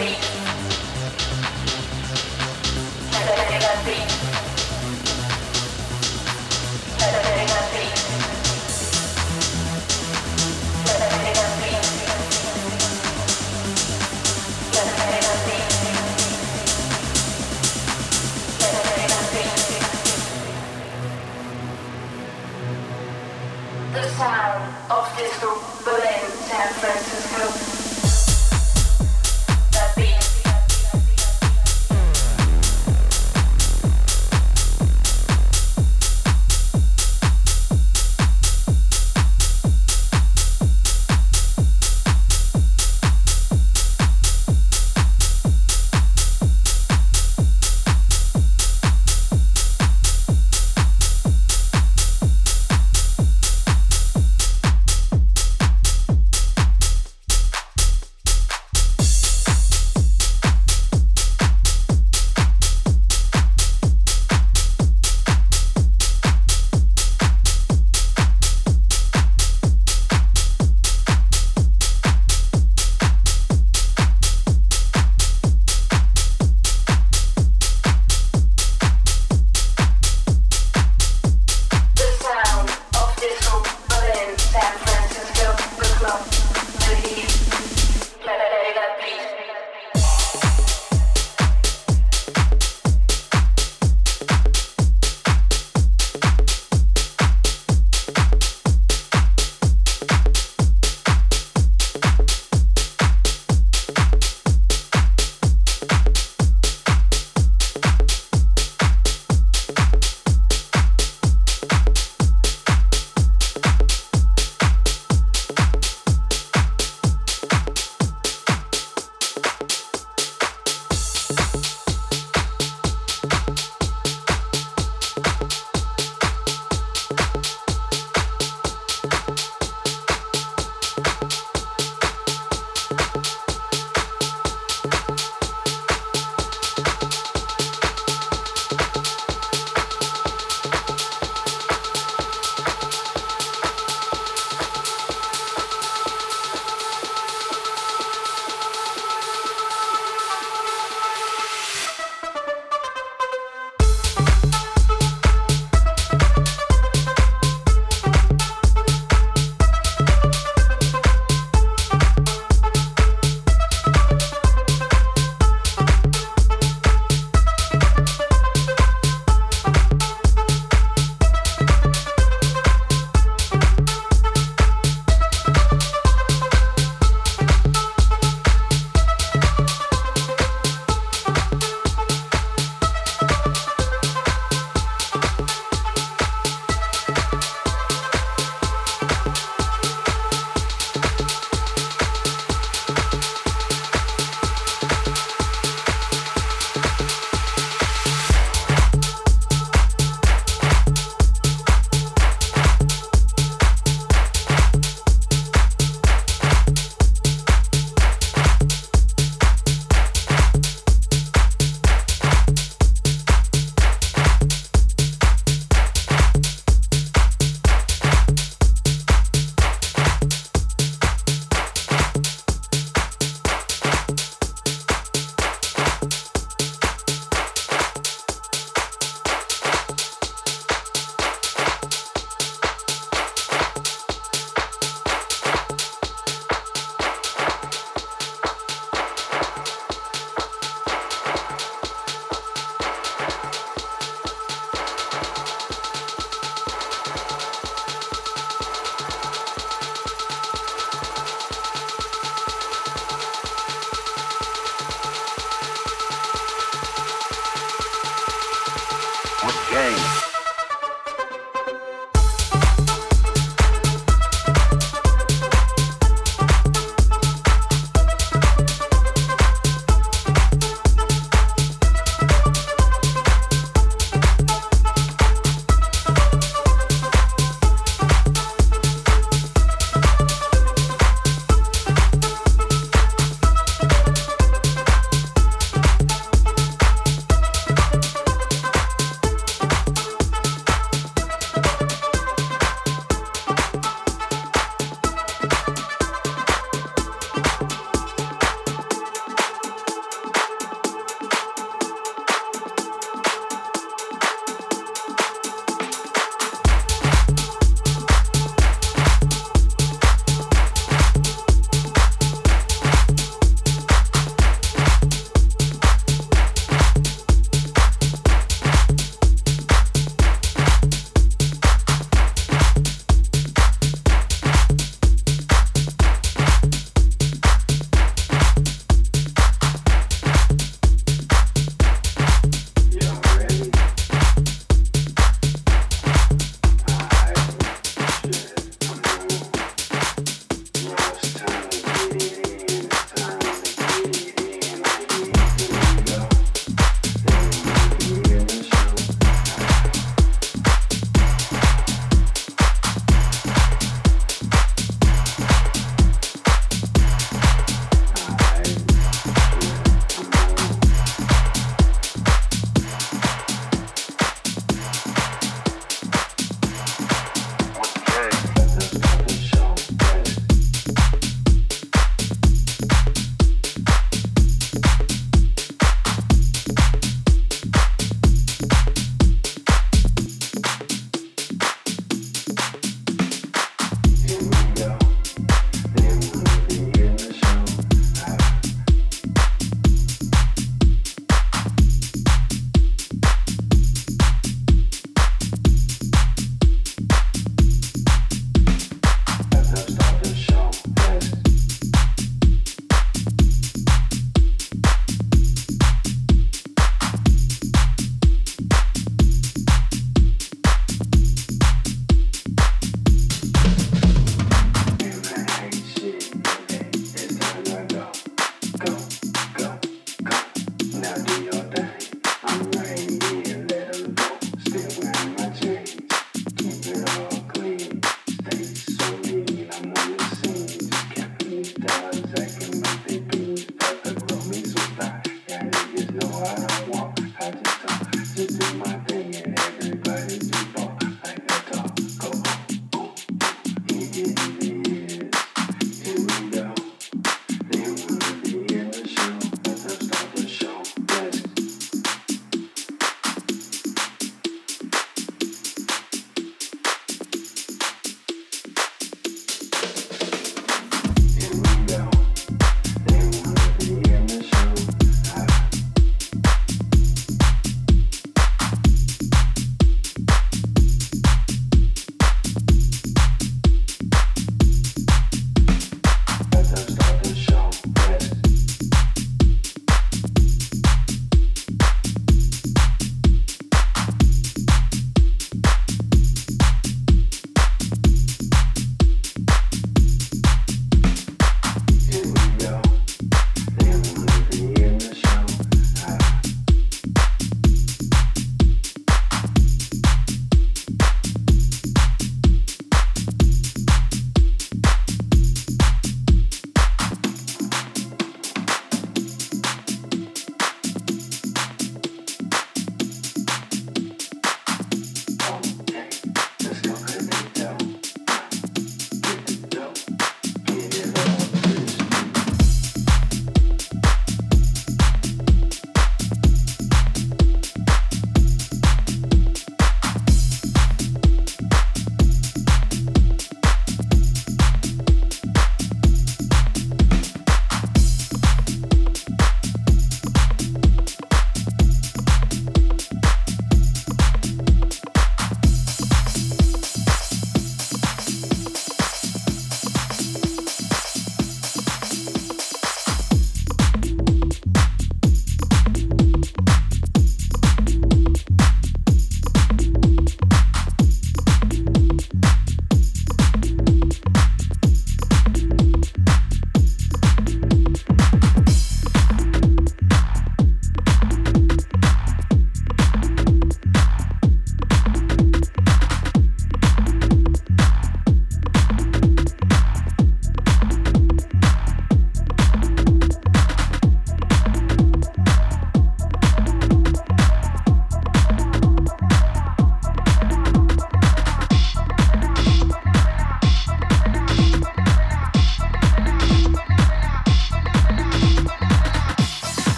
beat.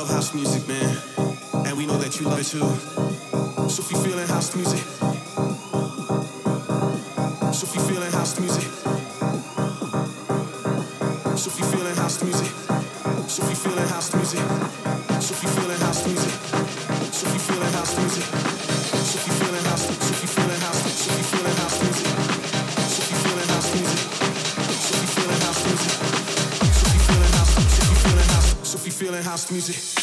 love house music, man, and we know that you love it too. So if you feeling house music, so if you feeling house music, so if you feeling house music, so if you feeling house music. house music.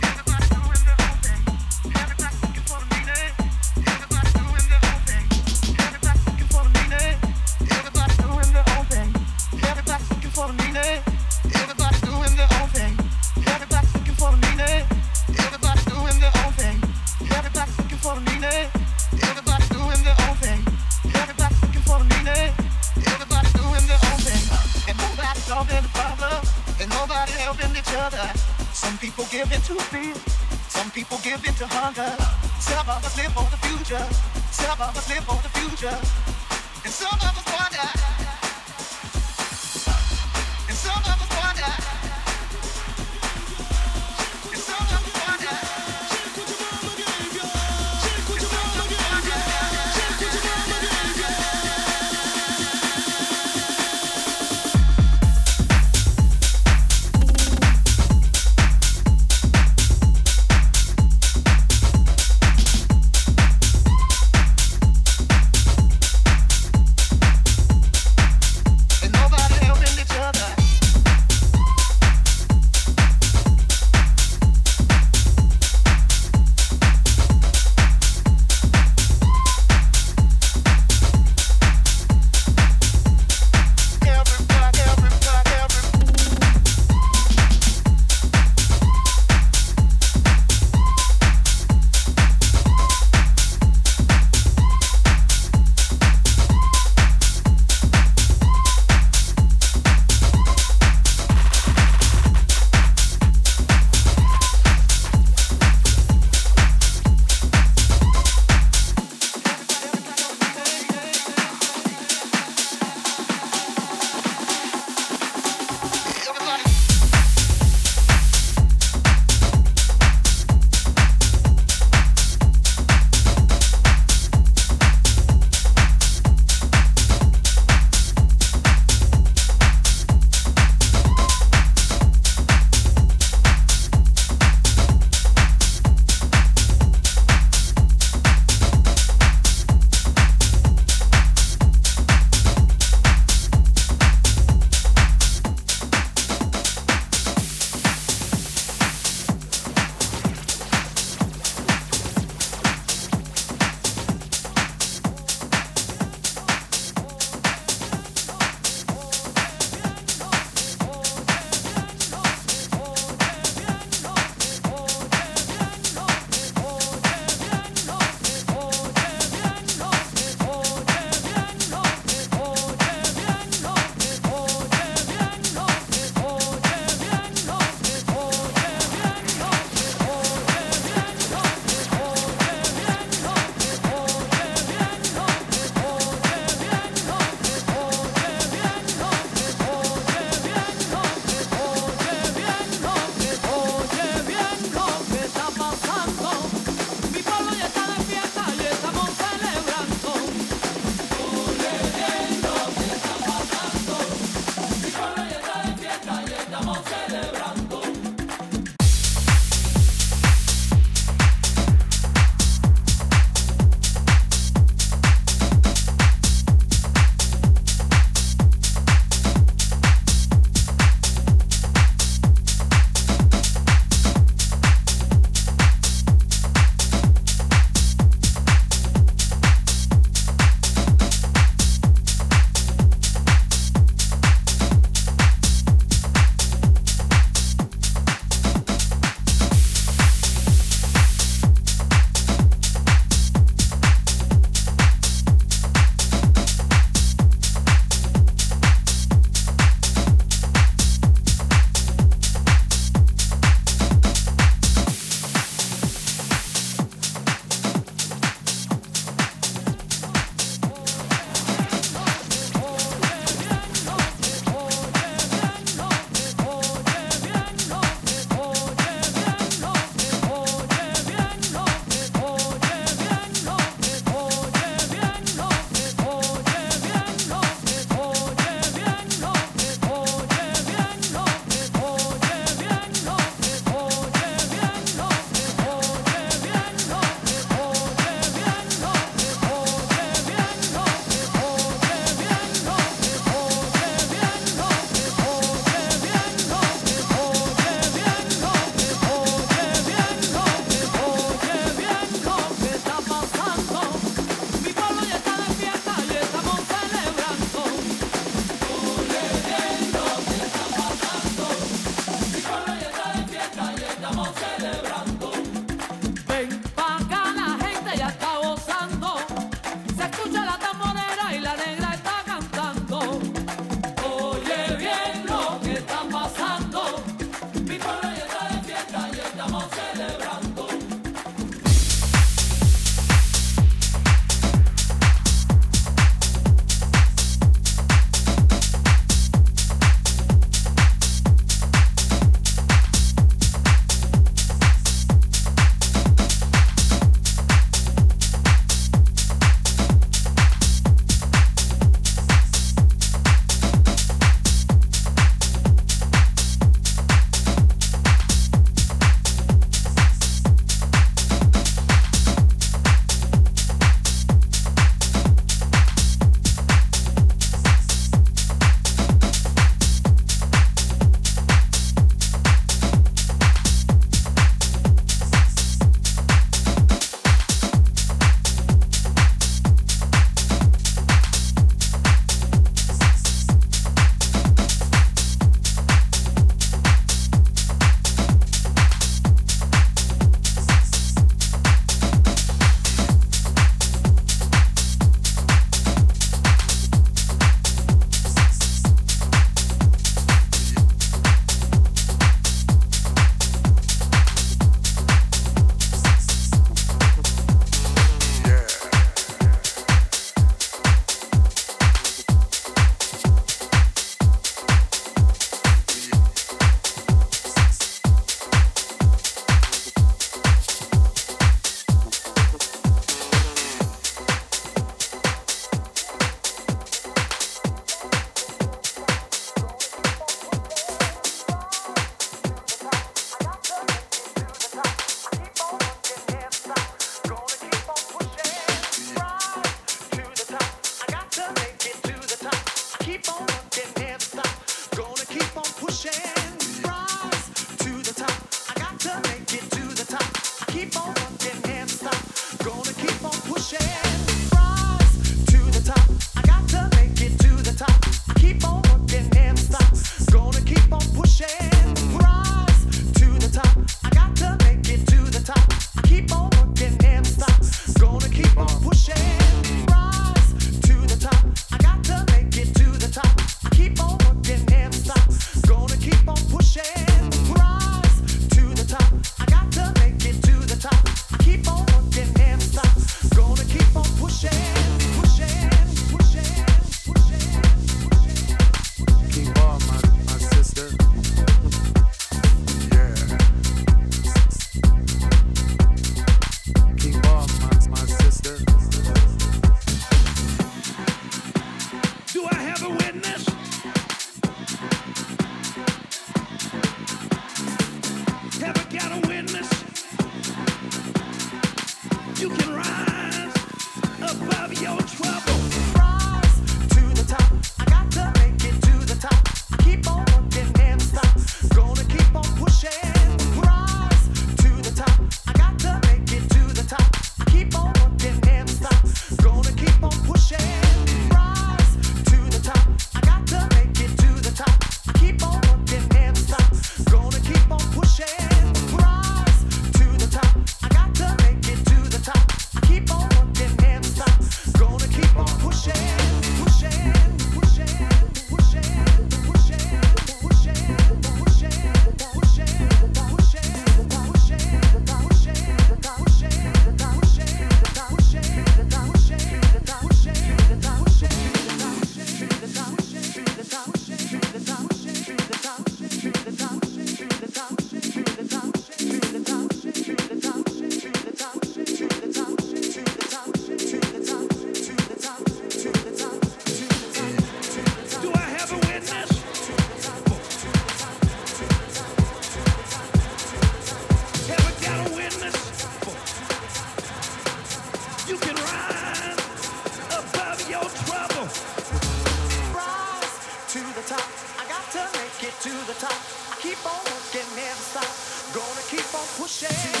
Keep